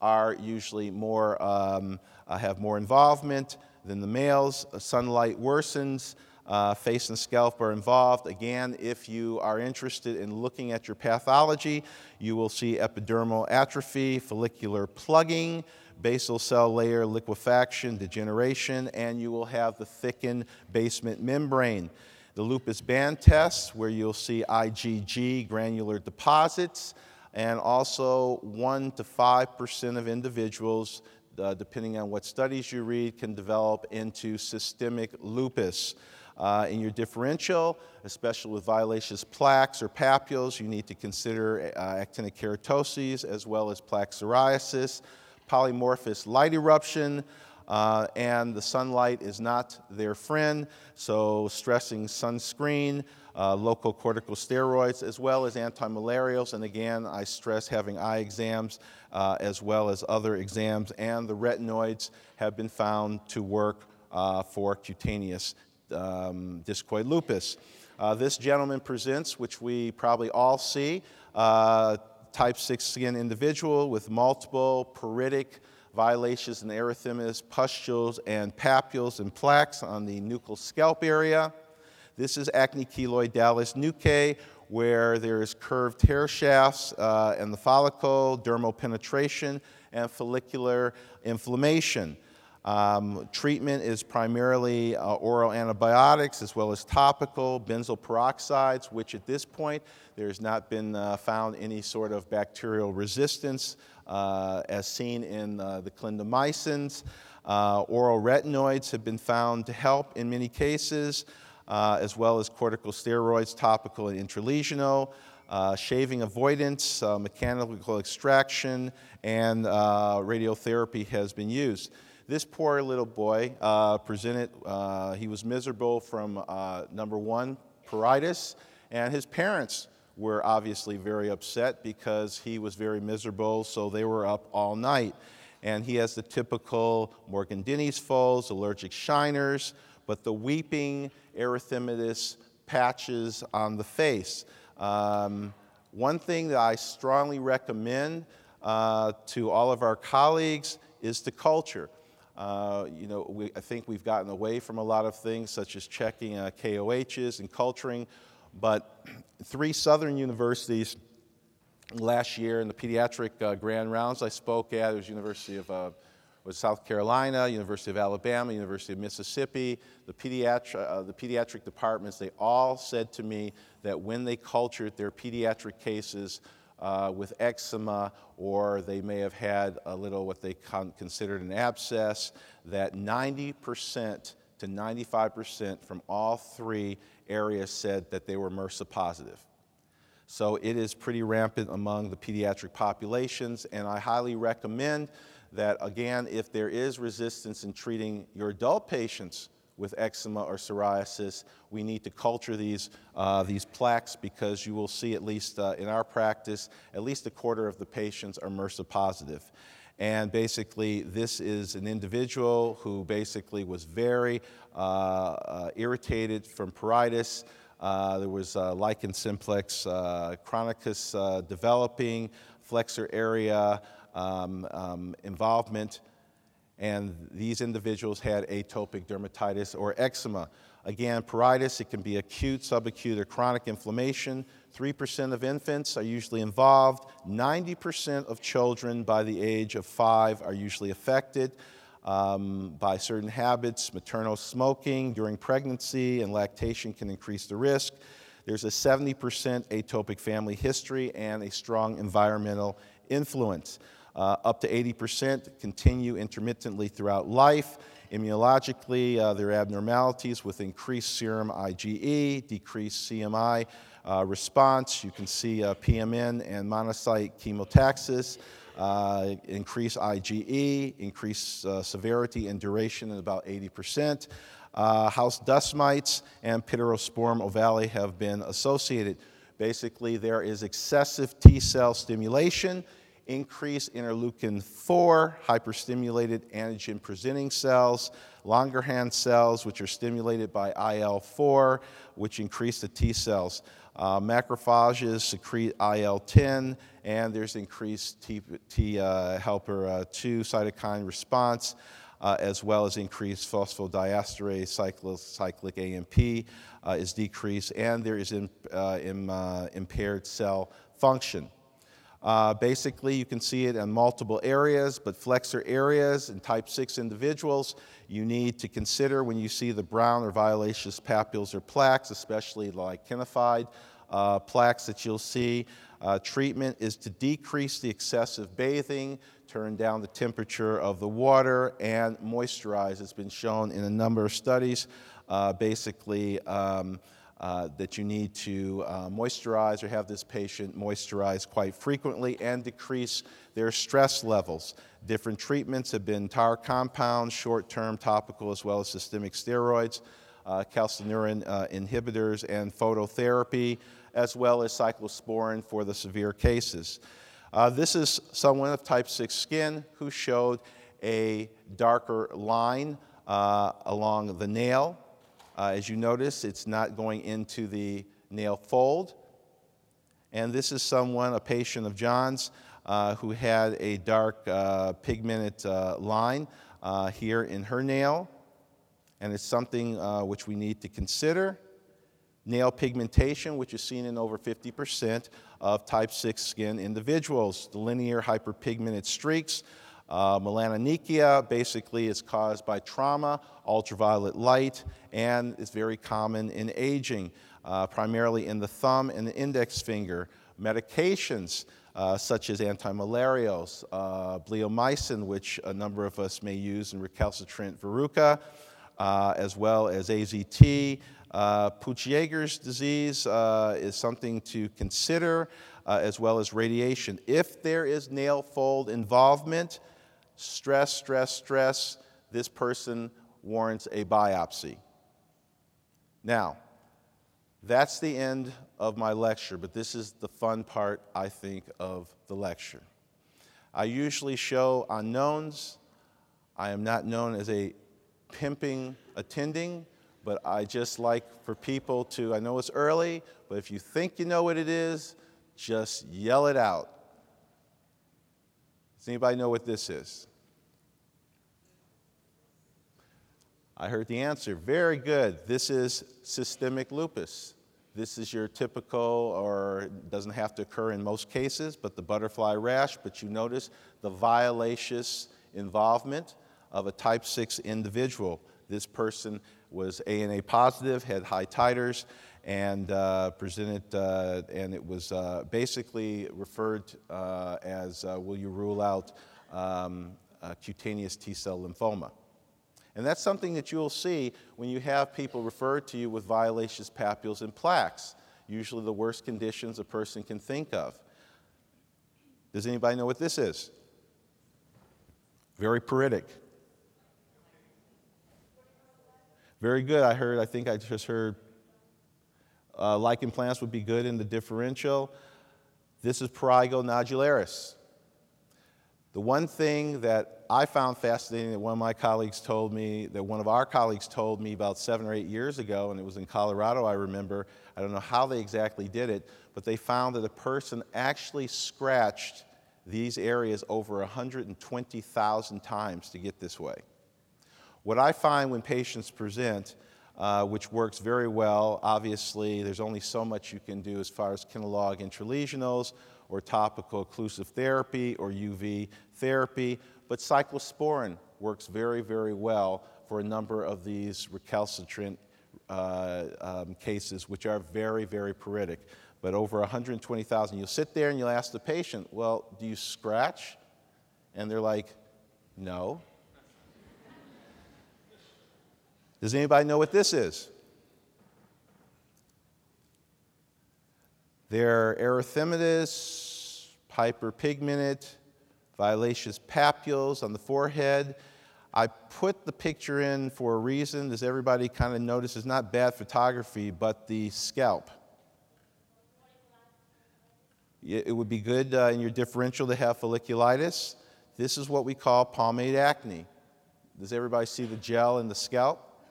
are usually more, um, uh, have more involvement than the males. Sunlight worsens. Uh, face and scalp are involved. Again, if you are interested in looking at your pathology, you will see epidermal atrophy, follicular plugging, basal cell layer liquefaction, degeneration, and you will have the thickened basement membrane. The lupus band test, where you'll see IgG granular deposits, and also 1 to 5% of individuals, uh, depending on what studies you read, can develop into systemic lupus. Uh, in your differential, especially with violaceous plaques or papules, you need to consider uh, actinic keratoses as well as plaque psoriasis, polymorphous light eruption, uh, and the sunlight is not their friend, so stressing sunscreen, uh, local corticosteroids, as well as antimalarials. And again, I stress having eye exams uh, as well as other exams, and the retinoids have been found to work uh, for cutaneous um, discoid lupus. Uh, this gentleman presents, which we probably all see, uh, type 6 skin individual with multiple pruritic violaceous and erythematous pustules and papules and plaques on the nuchal scalp area. This is acne keloidalis nuchae, where there is curved hair shafts uh, and the follicle, dermal penetration, and follicular inflammation. Um, treatment is primarily uh, oral antibiotics as well as topical benzoyl peroxides, which at this point there has not been uh, found any sort of bacterial resistance uh, as seen in uh, the clindamycins. Uh, oral retinoids have been found to help in many cases, uh, as well as corticosteroids, topical and intralesional. Uh, shaving avoidance, uh, mechanical extraction, and uh, radiotherapy has been used. This poor little boy uh, presented, he was miserable from number one, pruritus, and his parents were obviously very upset because he was very miserable, so they were up all night. And he has the typical Morgandini's folds, allergic shiners, but the weeping erythematous patches on the face. Um, one thing that I strongly recommend uh, to all of our colleagues is the culture. Uh, you know, we, I think we've gotten away from a lot of things, such as checking uh, KOHs and culturing. But [clears throat] three southern universities last year in the pediatric uh, grand rounds I spoke at, it was University of was South Carolina, University of Alabama, University of Mississippi, the, pediatri- uh, the pediatric departments, they all said to me that when they cultured their pediatric cases, uh, with eczema, or they may have had a little what they con- considered an abscess, that 90% to 95% from all three areas said that they were MRSA positive. So it is pretty rampant among the pediatric populations, and I highly recommend that, again, if there is resistance in treating your adult patients with eczema or psoriasis, we need to culture these, uh, these plaques because you will see, at least uh, in our practice, at least a quarter of the patients are MRSA positive. And basically, this is an individual who basically was very uh, uh irritated from pruritus. Uh, there was uh, lichen simplex chronicus developing, flexor area um, um, involvement and these individuals had atopic dermatitis or eczema. Again, pruritus, it can be acute, subacute, or chronic inflammation. 3% of infants are usually involved. 90% of children by the age of five are usually affected um, by certain habits. Maternal smoking during pregnancy and lactation can increase the risk. There's a 70% atopic family history and a strong environmental influence. Uh, up to 80% continue intermittently throughout life. Immunologically, uh, there are abnormalities with increased serum IgE, decreased CMI uh, response. You can see uh, PMN and monocyte chemotaxis, uh, increased IgE, increased uh, severity and duration in about 80%. house dust mites and Pityrosporum ovale have been associated. Basically, there is excessive T cell stimulation increased interleukin 4, hyperstimulated antigen presenting cells, Langerhans cells, which are stimulated by IL 4, which increase the T cells. Uh, macrophages secrete IL 10, and there's increased T, T uh, helper uh, 2 cytokine response. Uh, as well as increased phosphodiesterase cyclic, cyclic AMP uh, is decreased, and there is in, uh, in, impaired cell function. Uh, basically, you can see it in multiple areas, but flexor areas in type 6 individuals, you need to consider when you see the brown or violaceous papules or plaques, especially lichenified uh, plaques that you'll see. Uh, treatment is to decrease the excessive bathing, turn down the temperature of the water, and moisturize. It's been shown in a number of studies. Uh, basically, um, uh, that you need to uh, moisturize or have this patient moisturize quite frequently and decrease their stress levels. Different treatments have been tar compounds, short term topical, as well as systemic steroids, uh, calcineurin uh, inhibitors, and phototherapy, as well as cyclosporin for the severe cases. Uh, this is someone of type 6 skin who showed a darker line along the nail uh, as you notice, it's not going into the nail fold. And this is someone, a patient of John's, uh, who had a dark uh, pigmented uh, line uh, here in her nail. And it's something uh, which we need to consider. Nail pigmentation, which is seen in over 50% of type 6 skin individuals. The linear hyperpigmented streaks uh, melanonychia basically is caused by trauma, ultraviolet light, and is very common in aging, uh, primarily in the thumb and the index finger. Medications uh, such as antimalarials, uh, bleomycin, which a number of us may use in recalcitrant verruca, uh, as well as AZT. Uh, Peutz-Jeghers disease uh, is something to consider, as well as radiation. If there is nail fold involvement, stress, stress, stress, this person warrants a biopsy. Now, that's the end of my lecture, but this is the fun part, I think, of the lecture. I usually show unknowns. I am not known as a pimping attending, but I just like for people to, I know it's early, but if you think you know what it is, just yell it out. Does anybody know what this is? I heard the answer. Very good. This is systemic lupus. This is your typical, or doesn't have to occur in most cases, but the butterfly rash. But you notice the violaceous involvement of a type 6 individual. This person was ANA positive, had high titers, and uh, presented, uh, and it was uh, basically referred uh, as uh, will you rule out um, cutaneous T cell lymphoma? And that's something that you'll see when you have people referred to you with violaceous papules and plaques, usually the worst conditions a person can think of. Does anybody know what this is? Very pruritic. Very good. I heard, I think I just heard uh, lichen planus would be good in the differential. This is prurigo nodularis. The one thing that I found fascinating that one of my colleagues told me, that one of our colleagues told me about seven or eight years ago, and it was in Colorado, I remember. I don't know how they exactly did it, but they found that a person actually scratched these areas over 120,000 times to get this way. What I find when patients present, uh, which works very well, obviously, there's only so much you can do as far as Kenalog intralesionals or topical occlusive therapy or UV therapy, but cyclosporin works very, very well for a number of these recalcitrant uh, um, cases, which are very, very pruritic. But over 120,000, you'll sit there and you'll ask the patient, Well, do you scratch? And they're like, No. Does anybody know what this is? They're erythematous, hyperpigmented, violaceous papules on the forehead. I put the picture in for a reason. Does everybody kind of notice? It's not bad photography, but the scalp. it would be good uh, in your differential to have folliculitis. This is what we call pomade acne. Does everybody see the gel in the scalp?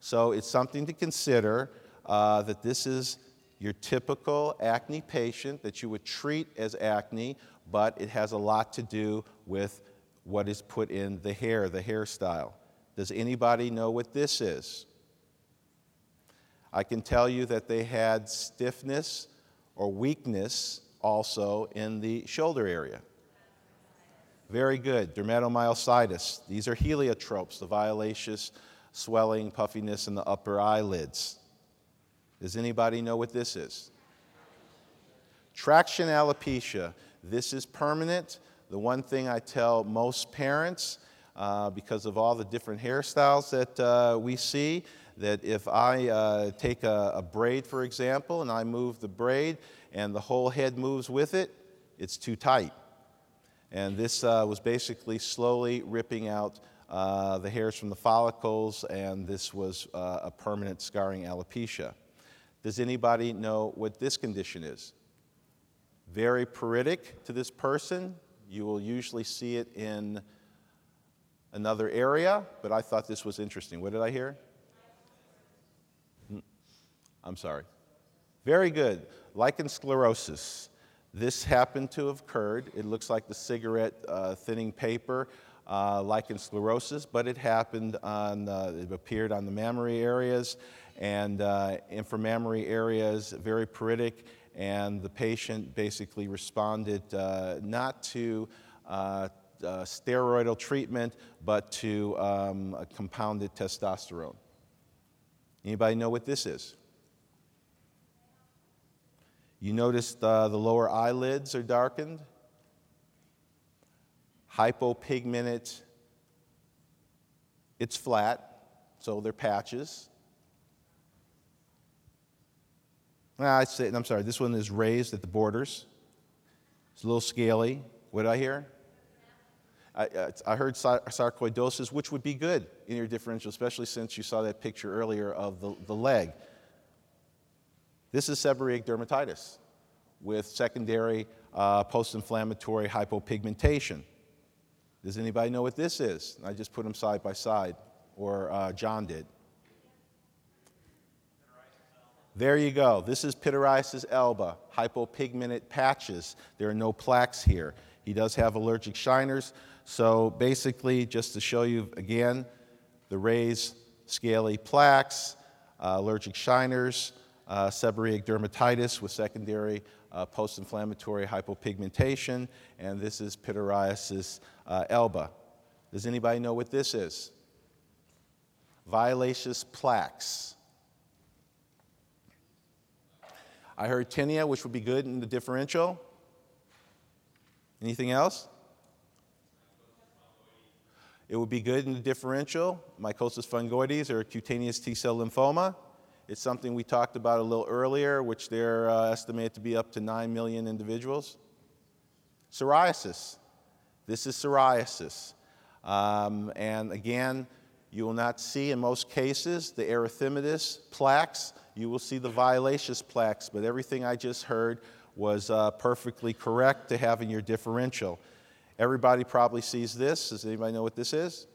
So it's something to consider uh, that this is your typical acne patient that you would treat as acne, but it has a lot to do with what is put in the hair, the hairstyle. Does anybody know what this is? I can tell you that they had stiffness or weakness also in the shoulder area. Very good. Dermatomyositis. These are heliotropes, the violaceous swelling, puffiness in the upper eyelids. Does anybody know what this is? Traction alopecia. This is permanent. The one thing I tell most parents, uh, because of all the different hairstyles that uh, we see, that if I uh, take a, a braid, for example, and I move the braid and the whole head moves with it, it's too tight. And this uh, was basically slowly ripping out uh, the hairs from the follicles, and this was uh, a permanent scarring alopecia. Does anybody know what this condition is? Very pruritic to this person. You will usually see it in another area, but I thought this was interesting. What did I hear? I'm sorry. Very good. Lichen sclerosus. This happened to have occurred. It looks like the cigarette uh, thinning paper, uh, lichen sclerosus, but it happened on, uh, it appeared on the mammary areas and uh, inframammary areas, very pruritic, and the patient basically responded uh, not to uh, uh, steroidal treatment, but to um, compounded testosterone. Anybody know what this is? You notice the, the lower eyelids are darkened. Hypopigmented. It's flat, so they're patches. Ah, I say, I'm sorry, this one is raised at the borders. It's a little scaly. What did I hear? I, I heard sarcoidosis, which would be good in your differential, especially since you saw that picture earlier of the, the leg. This is seborrheic dermatitis with secondary uh, post-inflammatory hypopigmentation. Does anybody know what this is? I just put them side by side, or uh, John did. There you go. This is pityriasis alba, hypopigmented patches. There are no plaques here. He does have allergic shiners. So basically, just to show you again, the raised scaly plaques, uh, allergic shiners, uh, seborrheic dermatitis with secondary uh, post-inflammatory hypopigmentation, and this is pityriasis uh, alba. Does anybody know what this is? Violaceous plaques. I heard tinea, which would be good in the differential. Anything else? It would be good in the differential, mycosis fungoides or cutaneous T-cell lymphoma. It's something we talked about a little earlier, which they're uh, estimated to be up to 9 million individuals. Psoriasis. This is psoriasis. Um, and again, you will not see in most cases the erythematous plaques. You will see the violaceous plaques, but everything I just heard was uh, perfectly correct to have in your differential. Everybody probably sees this. Does anybody know what this is?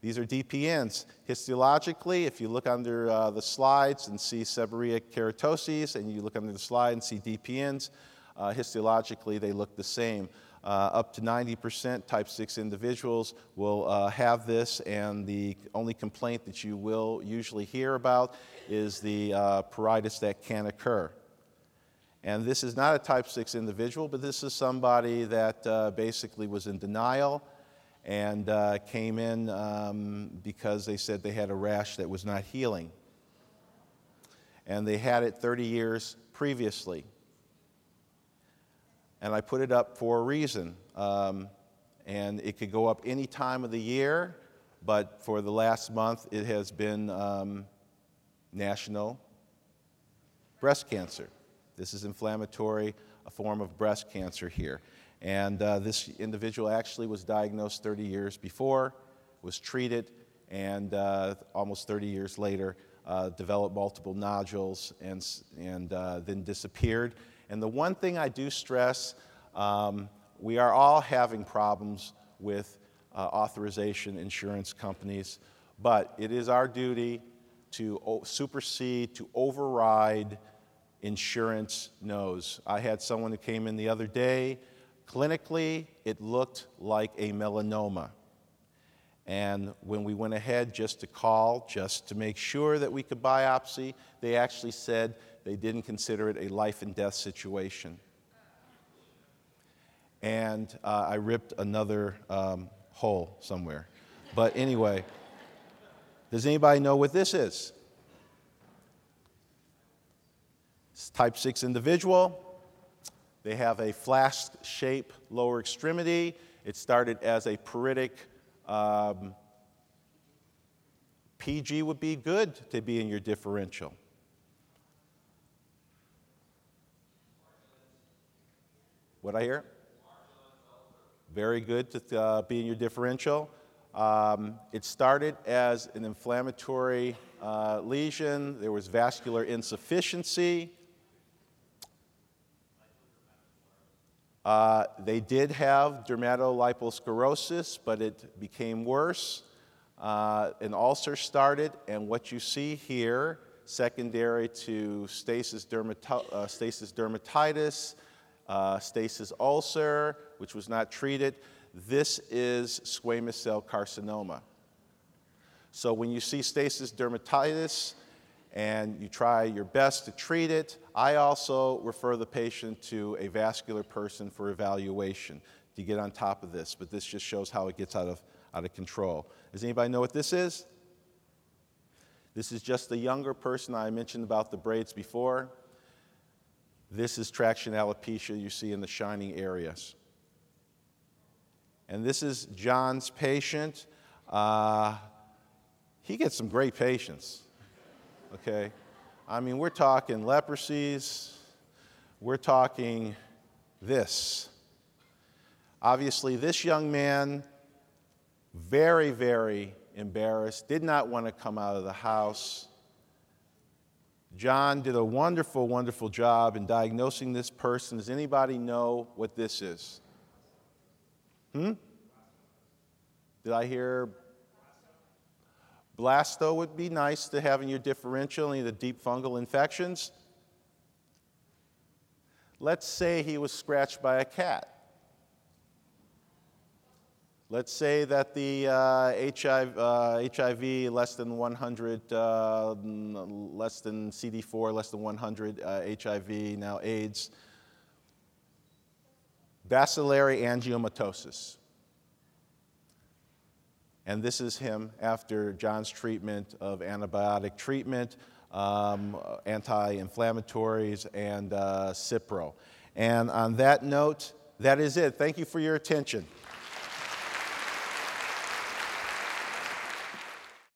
These are DPNs. Histologically, if you look under uh, the slides and see seborrheic keratoses, and you look under the slide and see DPNs, uh, histologically they look the same. Uh, up to 90% type 6 individuals will uh, have this, and the only complaint that you will usually hear about is the uh, pruritus that can occur. And this is not a type 6 individual, but this is somebody that uh, basically was in denial and uh, came in um, because they said they had a rash that was not healing. And they had it 30 years previously. And I put it up for a reason. Um, and it could go up any time of the year, but for the last month, it has been um, national breast cancer. This is inflammatory, a form of breast cancer here. And uh, this individual actually was diagnosed 30 years before, was treated, and uh, almost 30 years later uh, developed multiple nodules and, and uh, then disappeared. And the one thing I do stress um, we are all having problems with uh, authorization insurance companies, but it is our duty to supersede, to override insurance knows. I had someone who came in the other day. Clinically, it looked like a melanoma. And when we went ahead just to call, just to make sure that we could biopsy, they actually said they didn't consider it a life and death situation and uh, I ripped another um, hole somewhere. But anyway, does anybody know what this is? It's type 6 individual. They have a flask shape lower extremity. It started as a peritic. Um, PG would be good to be in your differential. What I hear? very good to uh, be in your differential. Um, it started as an inflammatory uh, lesion. There was vascular insufficiency. Uh, they did have dermatoliposclerosis, but it became worse. Uh, an ulcer started, and what you see here, secondary to stasis, uh, stasis dermatitis, uh, stasis ulcer, which was not treated. This is squamous cell carcinoma. So when you see stasis dermatitis and you try your best to treat it, I also refer the patient to a vascular person for evaluation to get on top of this. But this just shows how it gets out of, out of control. Does anybody know what this is? This is just the younger person I mentioned about the braids before. This is traction alopecia you see in the shining areas. And this is John's patient. Uh, he gets some great patients, okay? I mean, we're talking leprosies, we're talking this. Obviously, this young man, very, very embarrassed, did not want to come out of the house. John did a wonderful, wonderful job in diagnosing this person. Does anybody know what this is? Hmm? Did I hear? Blasto would be nice to have in your differential, of the deep fungal infections. Let's say he was scratched by a cat. Let's say that the uh, HIV, uh, HIV, less than 100, uh, less than CD4, less than 100, HIV, uh, now AIDS, bacillary angiomatosis. And this is him after John's treatment of antibiotic treatment, um, anti inflammatories, and uh, Cipro. And on that note, that is it. Thank you for your attention.